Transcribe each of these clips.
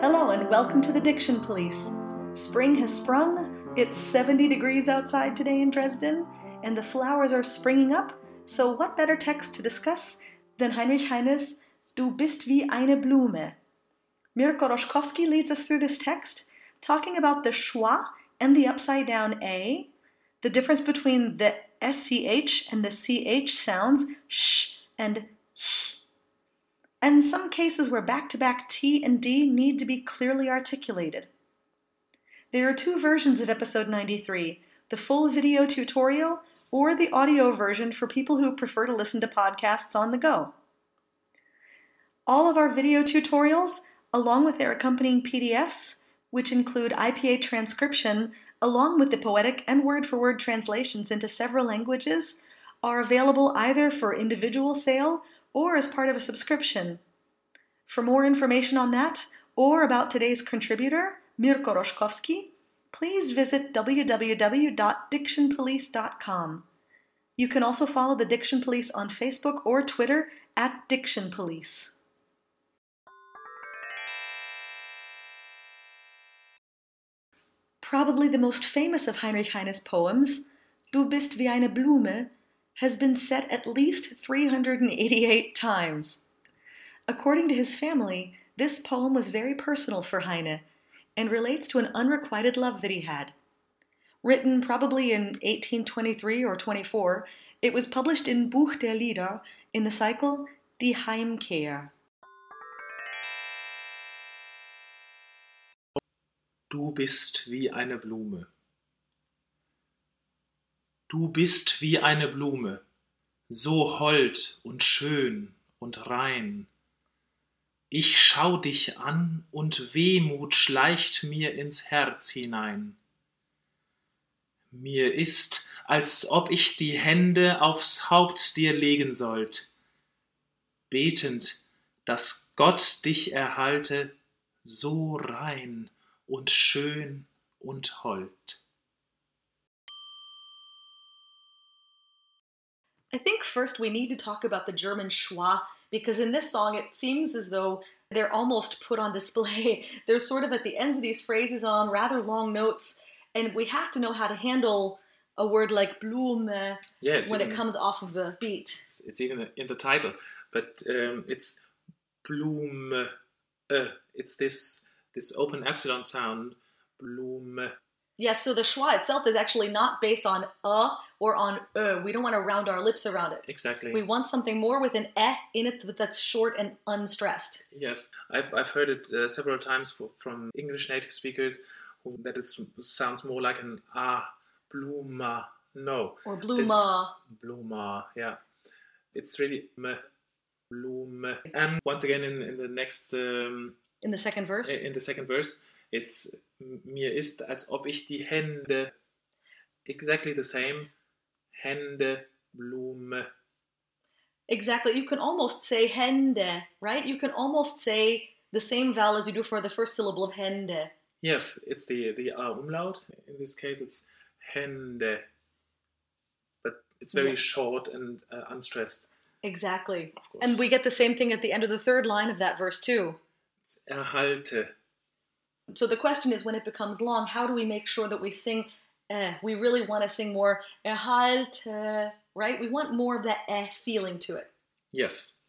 Hello and welcome to the Diction Police. Spring has sprung, it's 70 degrees outside today in Dresden, and the flowers are springing up, so what better text to discuss than Heinrich Heine's Du bist wie eine Blume? Mirko Roschkowski leads us through this text, talking about the schwa and the upside down A, the difference between the SCH and the CH sounds, sh and sh and some cases where back to back T and D need to be clearly articulated. There are two versions of episode 93 the full video tutorial or the audio version for people who prefer to listen to podcasts on the go. All of our video tutorials, along with their accompanying PDFs, which include IPA transcription along with the poetic and word for word translations into several languages, are available either for individual sale or as part of a subscription. For more information on that or about today's contributor, Mirko Roschkowski, please visit www.dictionpolice.com. You can also follow the Diction Police on Facebook or Twitter at Diction Police. Probably the most famous of Heinrich Heine's poems, Du bist wie eine Blume, has been set at least 388 times. According to his family, this poem was very personal for Heine and relates to an unrequited love that he had. Written probably in 1823 or 24, it was published in Buch der Lieder in the cycle Die Heimkehr. Du bist wie eine Blume. Du bist wie eine Blume, so hold und schön und rein. Ich schau dich an und Wehmut schleicht mir ins Herz hinein. Mir ist, als ob ich die Hände aufs Haupt dir legen sollt, betend, dass Gott dich erhalte, so rein und schön und hold. I think first we need to talk about the German schwa because in this song it seems as though they're almost put on display. they're sort of at the ends of these phrases on rather long notes, and we have to know how to handle a word like Blume Yeah, when even, it comes off of the beat. It's, it's even in the title, but um, it's Blume. Uh, it's this this open epsilon sound. Blume. Yes, so the schwa itself is actually not based on uh or on uh. We don't want to round our lips around it. Exactly. We want something more with an eh in it that's short and unstressed. Yes, I've, I've heard it uh, several times for, from English native speakers who, that it sounds more like an ah, bluma. No, Or This- bluma. bluma. Yeah, it's really me, blume. And once again, in, in the next, um, in the second verse. in the second verse, it's mir ist, als ob ich die Hände, exactly the same, Hände, Blume. Exactly. You can almost say hende, right? You can almost say the same vowel as you do for the first syllable of hende. Yes, it's the the R umlaut. In this case, it's Hände, but it's very Yeah. short and uh, unstressed. Exactly. And we get the same thing at the end of the third line of that verse, too. it's erhalte. So the question is when it becomes long, how do we make sure that we sing eh? We really want to sing more erhalte, right? We want more of that eh feeling to it. Yes,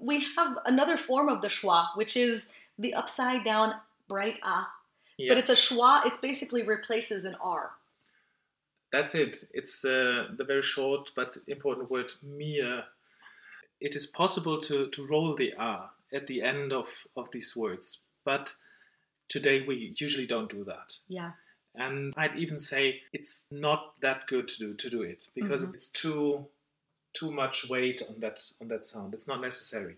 We have another form of the schwa, which is the upside down bright ah. yeah, But it's a schwa, it basically replaces an R. that's it. It's uh, the very short but important word mir. It is possible to to roll the R at the end of of these words, but today we usually don't do that. Yeah. and I'd even say it's not that good to do to do it because Mhm. it's too too much weight on that on that sound. It's not necessary.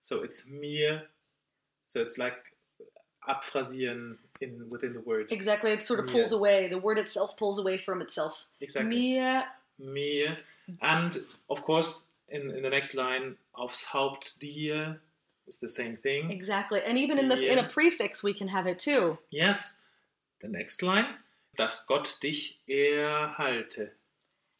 So it's mir. So it's like abphrasieren in within the word. Exactly. It sort of Yeah. pulls away. The word itself pulls away from itself. Exactly. Mir. Mir. And of course, in, in the next line, aufs Haupt dir is the same thing. Exactly. And even in the in a prefix we can have it too. Yes. The next line, dass Gott dich erhalte.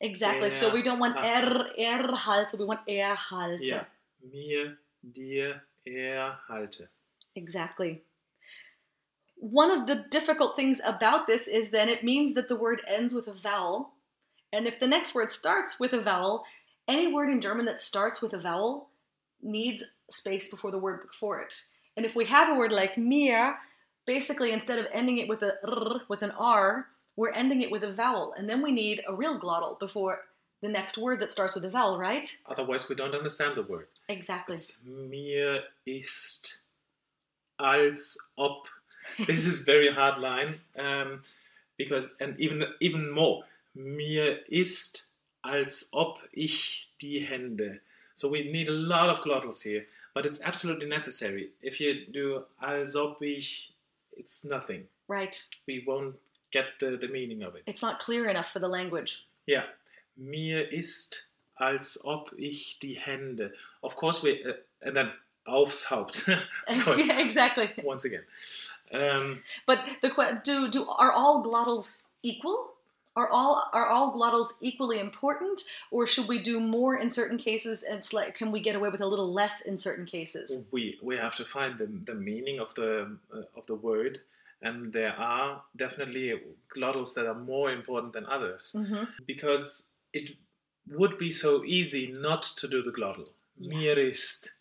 Exactly. So we don't want Ah. er erhalte, we want erhalte. Ja. Mir, dir, erhalte. Exactly. one of the difficult things about this is then it means that the word ends with a vowel. And if the next word starts with a vowel, any word in German that starts with a vowel needs space before the word before it. And if we have a word like mir, basically instead of ending it with a r, with an r, we're ending it with a vowel, and then we need a real glottal before the next word that starts with a vowel, right? Otherwise, we don't understand the word. Exactly. It's mir ist als ob. This is very hard line um, because and even even more. Mir ist als ob ich die Hände. So we need a lot of glottals here, but it's absolutely necessary. If you do als ob ich, it's nothing. Right. We won't get the, the meaning of it. It's not clear enough for the language. Yeah. Mir ist als ob ich die Hände. Of course we uh, and then aufs Haupt. of course. yeah, exactly. Once again. Um, But the do do are all glottals equal? Are all are all glottals equally important, or should we do more in certain cases? And like, can we get away with a little less in certain cases? we we have to find the, the meaning of the uh, of the word and there are definitely glottals that are more important than others hmm because it would be so easy not to do the glottal Yeah. mir ist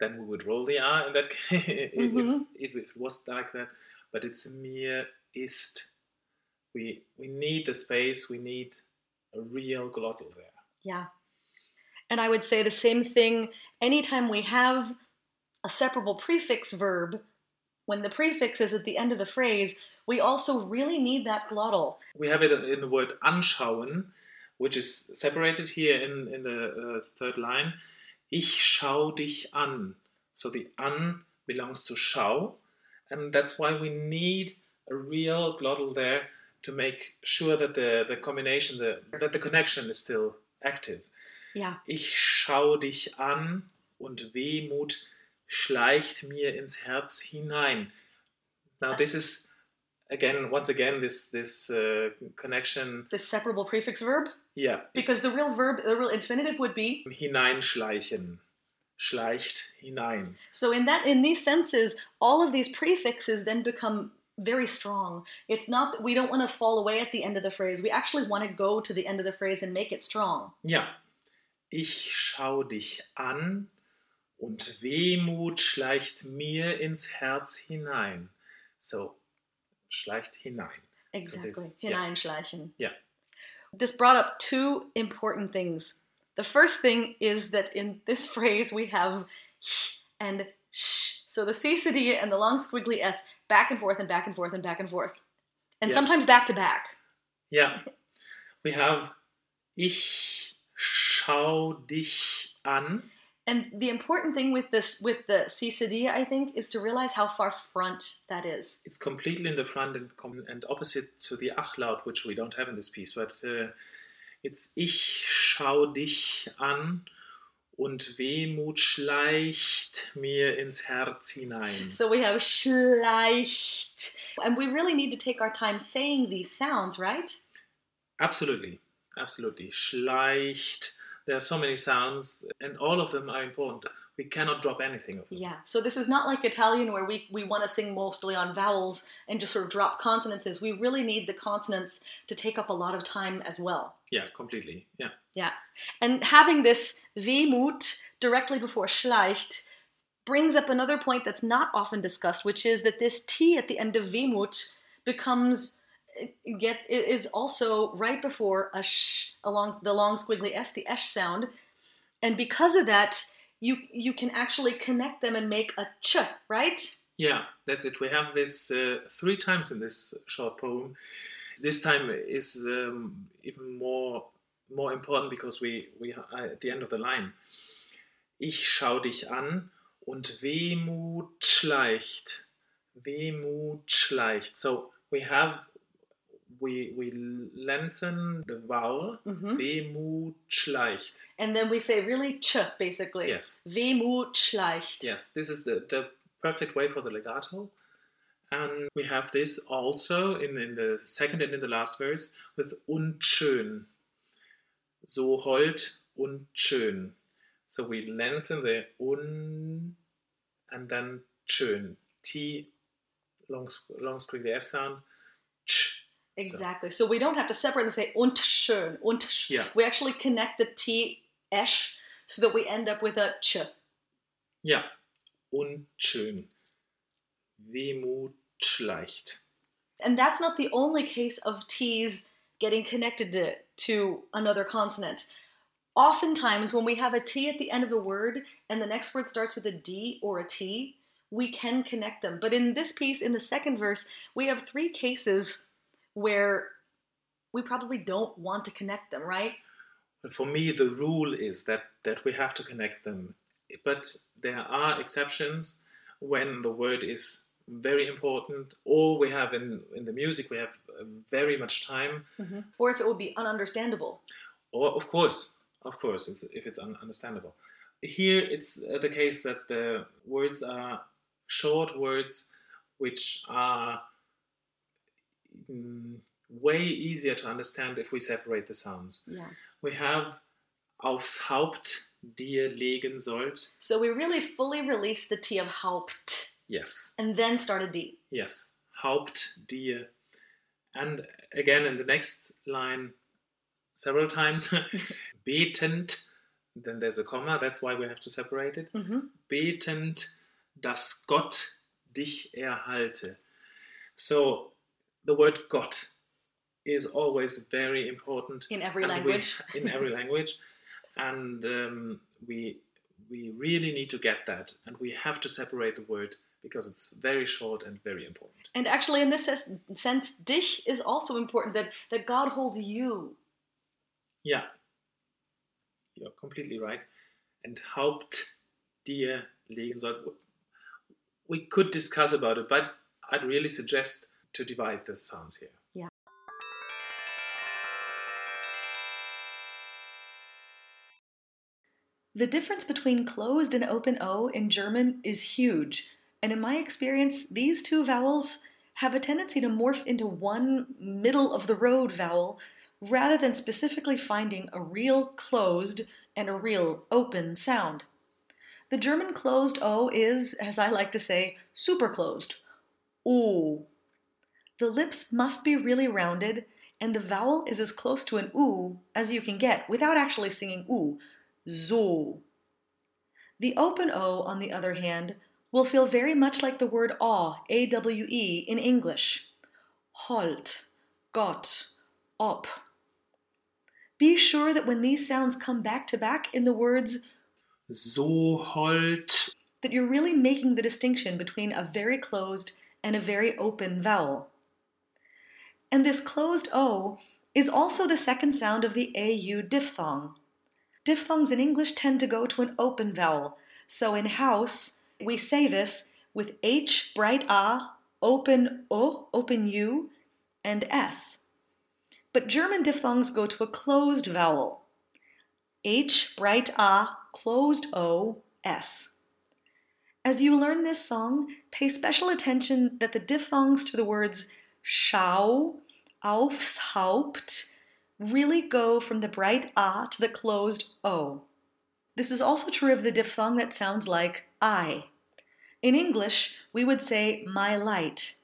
then we would roll the r in that case if, Mhm. if, if it was like that but it's mir ist we we need the space we need a real glottal there Yeah. And I would say the same thing anytime we have a separable prefix verb, when the prefix is at the end of the phrase, we also really need that glottal. We have it in the word anschauen, which is separated here in, in the uh, third line. Ich schau dich an. So the an belongs to schau, and that's why we need a real glottal there to make sure that the, the combination, the, that the connection is still active. Yeah. Ich schau dich an und Wehmut schleicht mir ins Herz hinein. Now this is again, once again, this this uh, connection. This separable prefix verb. Yeah, Because the real verb, the real infinitive would be hineinschleichen, schleicht hinein. so in that in these senses, all of these prefixes then become very strong. It's not that we don't want to fall away at the end of the phrase. We actually want to go to the end of the phrase and make it strong. Ja, ich schau dich an und Wehmut schleicht mir ins Herz hinein. So, schleicht hinein. Exactly. this- yeah. Hineinschleichen. Yeah. This brought up two important things. The first thing is that in this phrase we have and sh. So the C cedilla and the long squiggly S back and forth and back and forth and back and forth. And Yeah. sometimes back to back. Yeah. we have ich schau dich an. And the important thing with this with the C cedilla, I think, is to realize how far front that is. It's completely in the front and, com- and opposite to the Achlaut, which we don't have in this piece, but uh, it's ich schau dich an und Wehmut schleicht mir ins Herz hinein. So we have schleicht. And we really need to take our time saying these sounds, right? Absolutely, absolutely. Schleicht. There are so many sounds, and all of them are important. We cannot drop anything of them. Yeah. So this is not like Italian where we, we want to sing mostly on vowels and just sort of drop consonants. We really need the consonants to take up a lot of time as well. Yeah, completely. Yeah. Yeah. And having this Wehmut directly before schleicht brings up another point that's not often discussed, which is that this T at the end of Wehmut becomes eh, get is also right before a sh along the long squiggly s, the esh sound, and because of that, you you can actually connect them and make a ch, right? Yeah, that's it. We have this uh, three times in this short poem. This time is um, even more more important because we we are at the end of the line. Ich schau dich an und Wehmut schleicht. Wehmut schleicht. So we have we we lengthen the vowel. Mhm. Wehmut schleicht. And then we say really ch, basically. Yes. Wehmut schleicht. Yes, this is the, the perfect way for the legato. And we have this also in, in the second and in the last verse with und schön. So hold und schön. So we lengthen the un and then schön. T long, long squiggly S sound. Exactly. So, we don't have to separate and say und schön, und sch. Yeah. We actually connect the T, esh, so that we end up with a ch. Ja. Unschön. Wehmut schleicht. And that's not the only case of T's getting connected to, to another consonant. Oftentimes, when we have a T at the end of the word and the next word starts with a D or a T, we can connect them. But in this piece, in the second verse, we have three cases where we probably don't want to connect them, right? But for me, the rule is that, that we have to connect them. But there are exceptions when the word is very important, or we have in, in the music, we have uh, very much time, Or if it would be ununderstandable. or of course, of course, it's, if it's un- understandable. Here, it's uh, the case that the words are short words which are way easier to understand if we separate the sounds. Yeah. We have aufs Haupt dir legen sollt. So we really fully release the T of Haupt Yes, and then start a D. yes, Haupt dir. And again in the next line, several times, betend. Then there's a comma, that's why we have to separate it. Mhm. Betend, dass Gott dich erhalte. So the word Gott is always very important In every language. We, in every language, and um, we we really need to get that, and we have to separate the word because it's very short and very important. And actually, in this sense, dich is also important that, that God holds you. Yeah, you're completely right. And Haupt dir legen soll. We could discuss about it, but I'd really suggest to divide the sounds here. Yeah. The difference between closed and open O in German is huge, and in my experience, these two vowels have a tendency to morph into one middle of the road vowel rather than specifically finding a real closed and a real open sound. The German closed O is, as I like to say, super closed. O. The lips must be really rounded, and the vowel is as close to an oo as you can get without actually singing oo. So. The open O, on the other hand, will feel very much like the word awe, A W E, in English. Halt, got, op. Be sure that when these sounds come back to back in the words, So hold that you're really making the distinction between a very closed and a very open vowel. And this closed O is also the second sound of the AU diphthong. Diphthongs in English tend to go to an open vowel, so in house, we say this with H, bright A, open O, open U, and S. But German diphthongs go to a closed vowel. H, bright A, closed O, S. As you learn this song, pay special attention that the diphthongs to the words schau, aufs Haupt really go from the bright A to the closed O. This is also true of the diphthong that sounds like I. In English, we would say my light,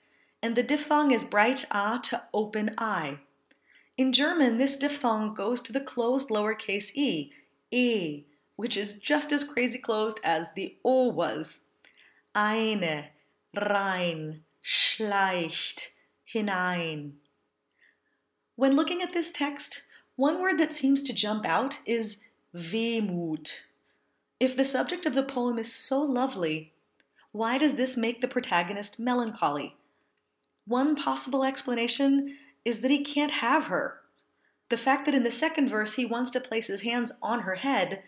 and the diphthong is bright A to open I. In German, this diphthong goes to the closed lowercase e, e, which is just as crazy closed as the O was. Eine, rein, schleicht, hinein. When looking at this text, one word that seems to jump out is Wehmut. If the subject of the poem is so lovely, why does this make the protagonist melancholy? One possible explanation is that he can't have her. The fact that in the second verse he wants to place his hands on her head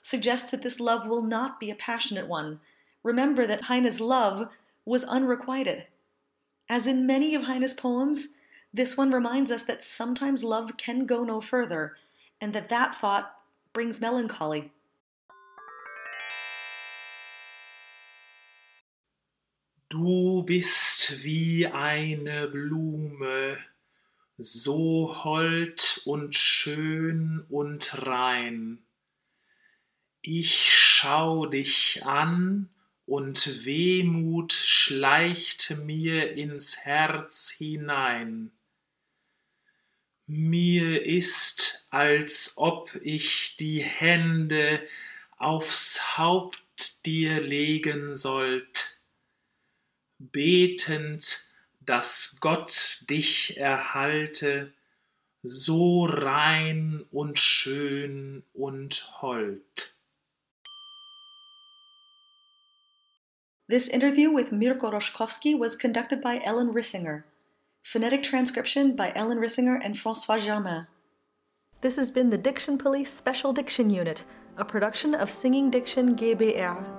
suggests that this love will not be a passionate one. Remember that Heine's love was unrequited. As in many of Heine's poems, this one reminds us that sometimes love can go no further, and that that thought brings melancholy. Du bist wie eine Blume, so hold und schön und rein. Ich schau dich an und Wehmut schleicht mir ins Herz hinein. Mir ist, als ob ich die Hände aufs Haupt dir legen sollt, betend, dass Gott dich erhalte, so rein und schön und hold. This interview with Mirko Roschkowski was conducted by Ellen Rissinger. Phonetic transcription by Ellen Rissinger and Francois Germain. This has been the Diction Police Special Diction Unit, a production of Singing Diction GBR.